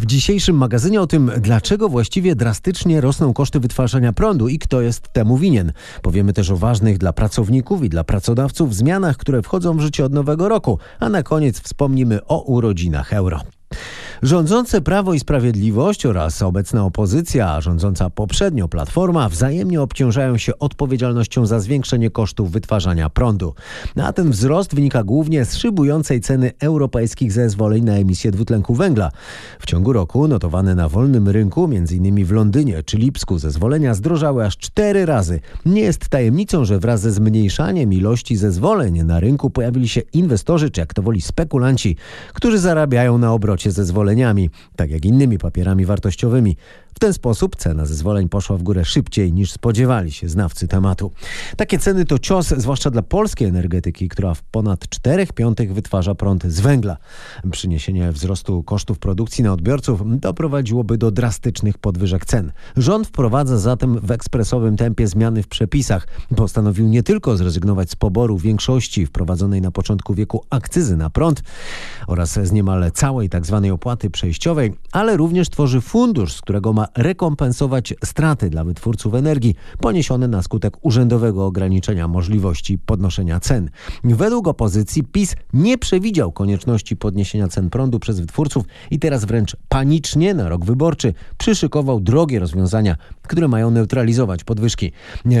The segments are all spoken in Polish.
W dzisiejszym magazynie o tym, dlaczego właściwie drastycznie rosną koszty wytwarzania prądu i kto jest temu winien. Powiemy też o ważnych dla pracowników i dla pracodawców zmianach, które wchodzą w życie od nowego roku, a na koniec wspomnimy o urodzinach euro. Rządzące Prawo i Sprawiedliwość oraz obecna opozycja, rządząca poprzednio Platforma, wzajemnie obciążają się odpowiedzialnością za zwiększenie kosztów wytwarzania prądu. A ten wzrost wynika głównie z szybującej ceny europejskich zezwoleń na emisję dwutlenku węgla. W ciągu roku notowane na wolnym rynku, m.in. w Londynie czy Lipsku, zezwolenia zdrożały aż cztery razy. Nie jest tajemnicą, że wraz ze zmniejszaniem ilości zezwoleń na rynku pojawili się inwestorzy, czy jak to woli spekulanci, którzy zarabiają na obrocie zezwoleniami, tak jak innymi papierami wartościowymi. Ten sposób cena zezwoleń poszła w górę szybciej niż spodziewali się znawcy tematu. Takie ceny to cios, zwłaszcza dla polskiej energetyki, która w ponad 4 piątych wytwarza prąd z węgla. Przyniesienie wzrostu kosztów produkcji na odbiorców doprowadziłoby do drastycznych podwyżek cen. Rząd wprowadza zatem w ekspresowym tempie zmiany w przepisach. Postanowił nie tylko zrezygnować z poboru większości wprowadzonej na początku wieku akcyzy na prąd oraz z niemal całej tzw. Tak opłaty przejściowej, ale również tworzy fundusz, z którego ma rekompensować straty dla wytwórców energii poniesione na skutek urzędowego ograniczenia możliwości podnoszenia cen. Według opozycji PiS nie przewidział konieczności podniesienia cen prądu przez wytwórców i teraz wręcz panicznie na rok wyborczy przyszykował drogie rozwiązania, które mają neutralizować podwyżki.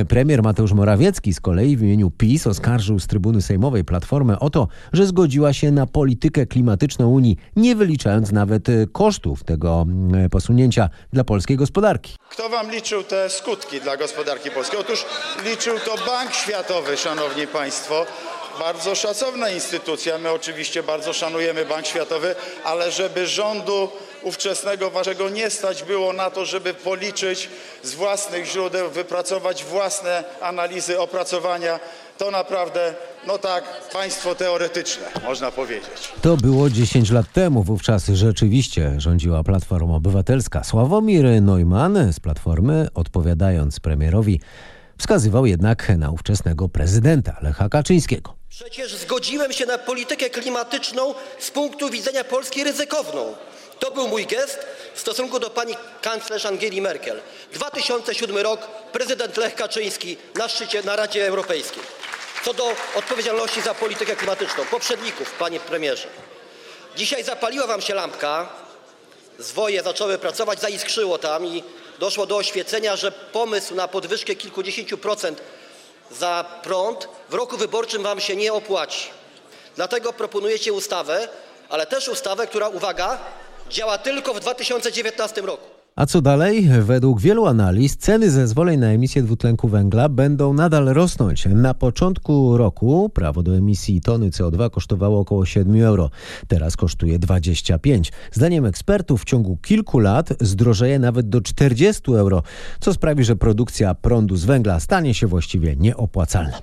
Premier Mateusz Morawiecki z kolei w imieniu PiS oskarżył z trybuny sejmowej Platformę o to, że zgodziła się na politykę klimatyczną Unii, nie wyliczając nawet kosztów tego posunięcia dla polskiej gospodarki. Kto wam liczył te skutki dla gospodarki polskiej? Otóż liczył to Bank Światowy, szanowni państwo. Bardzo szacowna instytucja. My oczywiście bardzo szanujemy Bank Światowy, ale żeby rządu ówczesnego waszego nie stać było na to, żeby policzyć z własnych źródeł, wypracować własne analizy, opracowania, to naprawdę, no tak, państwo teoretyczne, można powiedzieć. To było 10 lat temu. Wówczas rzeczywiście rządziła Platforma Obywatelska. Sławomir Neumann z Platformy, odpowiadając premierowi, wskazywał jednak na ówczesnego prezydenta Lecha Kaczyńskiego. Przecież zgodziłem się na politykę klimatyczną z punktu widzenia Polski ryzykowną. To był mój gest w stosunku do pani kanclerz Angeli Merkel. 2007 rok, prezydent Lech Kaczyński na szczycie na Radzie Europejskiej. Co do odpowiedzialności za politykę klimatyczną poprzedników, panie premierze. Dzisiaj zapaliła wam się lampka, zwoje zaczęły pracować, zaiskrzyło tam i doszło do oświecenia, że pomysł na podwyżkę kilkudziesięciu procent za prąd w roku wyborczym wam się nie opłaci. Dlatego proponujecie ustawę, ale też ustawę, która, uwaga, działa tylko w 2019 roku. A co dalej? Według wielu analiz ceny zezwoleń na emisję dwutlenku węgla będą nadal rosnąć. Na początku roku prawo do emisji tony CO2 kosztowało około 7 euro. Teraz kosztuje 25. Zdaniem ekspertów w ciągu kilku lat zdrożeje nawet do 40 euro, co sprawi, że produkcja prądu z węgla stanie się właściwie nieopłacalna.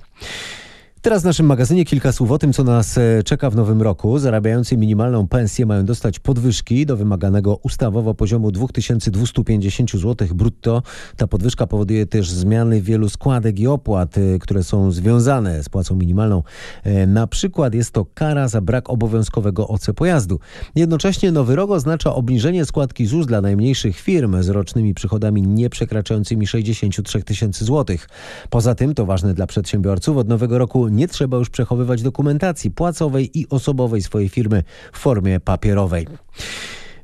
Teraz w naszym magazynie kilka słów o tym, co nas e, czeka w nowym roku. Zarabiający minimalną pensję mają dostać podwyżki do wymaganego ustawowo poziomu 2250 zł brutto. Ta podwyżka powoduje też zmiany wielu składek i opłat, e, które są związane z płacą minimalną. E, na przykład jest to kara za brak obowiązkowego OC pojazdu. Jednocześnie nowy rok oznacza obniżenie składki ZUS dla najmniejszych firm z rocznymi przychodami nie przekraczającymi 63 tysięcy złotych. Poza tym to ważne dla przedsiębiorców. Od nowego roku nie trzeba już przechowywać dokumentacji płacowej i osobowej swojej firmy w formie papierowej.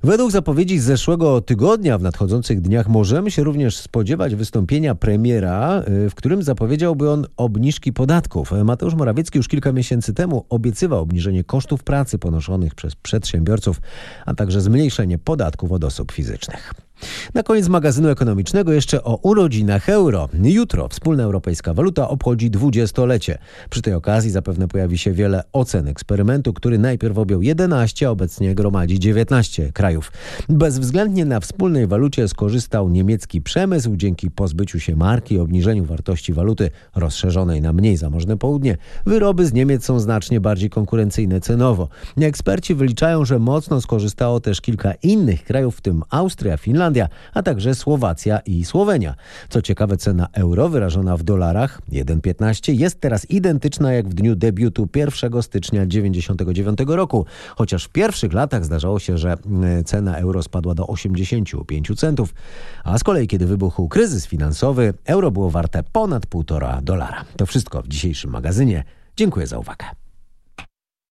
Według zapowiedzi z zeszłego tygodnia w nadchodzących dniach możemy się również spodziewać wystąpienia premiera, y, w którym zapowiedziałby on obniżki podatków. Mateusz Morawiecki już kilka miesięcy temu obiecywał obniżenie kosztów pracy ponoszonych przez przedsiębiorców, a także zmniejszenie podatków od osób fizycznych. Na koniec magazynu ekonomicznego jeszcze o urodzinach euro. Jutro wspólna europejska waluta obchodzi dwudziestolecie. Przy tej okazji zapewne pojawi się wiele ocen eksperymentu, który najpierw objął 11, a obecnie gromadzi 19 krajów. Bezwzględnie na wspólnej walucie skorzystał niemiecki przemysł dzięki pozbyciu się marki i obniżeniu wartości waluty rozszerzonej na mniej zamożne południe. Wyroby z Niemiec są znacznie bardziej konkurencyjne cenowo. Eksperci wyliczają, że mocno skorzystało też kilka innych krajów, w tym Austria, Finlandia, Finlandia, a także Słowacja i Słowenia. Co ciekawe, cena euro wyrażona w dolarach 1,15 jest teraz identyczna jak w dniu debiutu 1 stycznia 1999 roku, chociaż w pierwszych latach zdarzało się, że mm, cena euro spadła do 85 centów, a z kolei kiedy wybuchł kryzys finansowy, euro było warte ponad 1,5 dolara. To wszystko w dzisiejszym magazynie. Dziękuję za uwagę.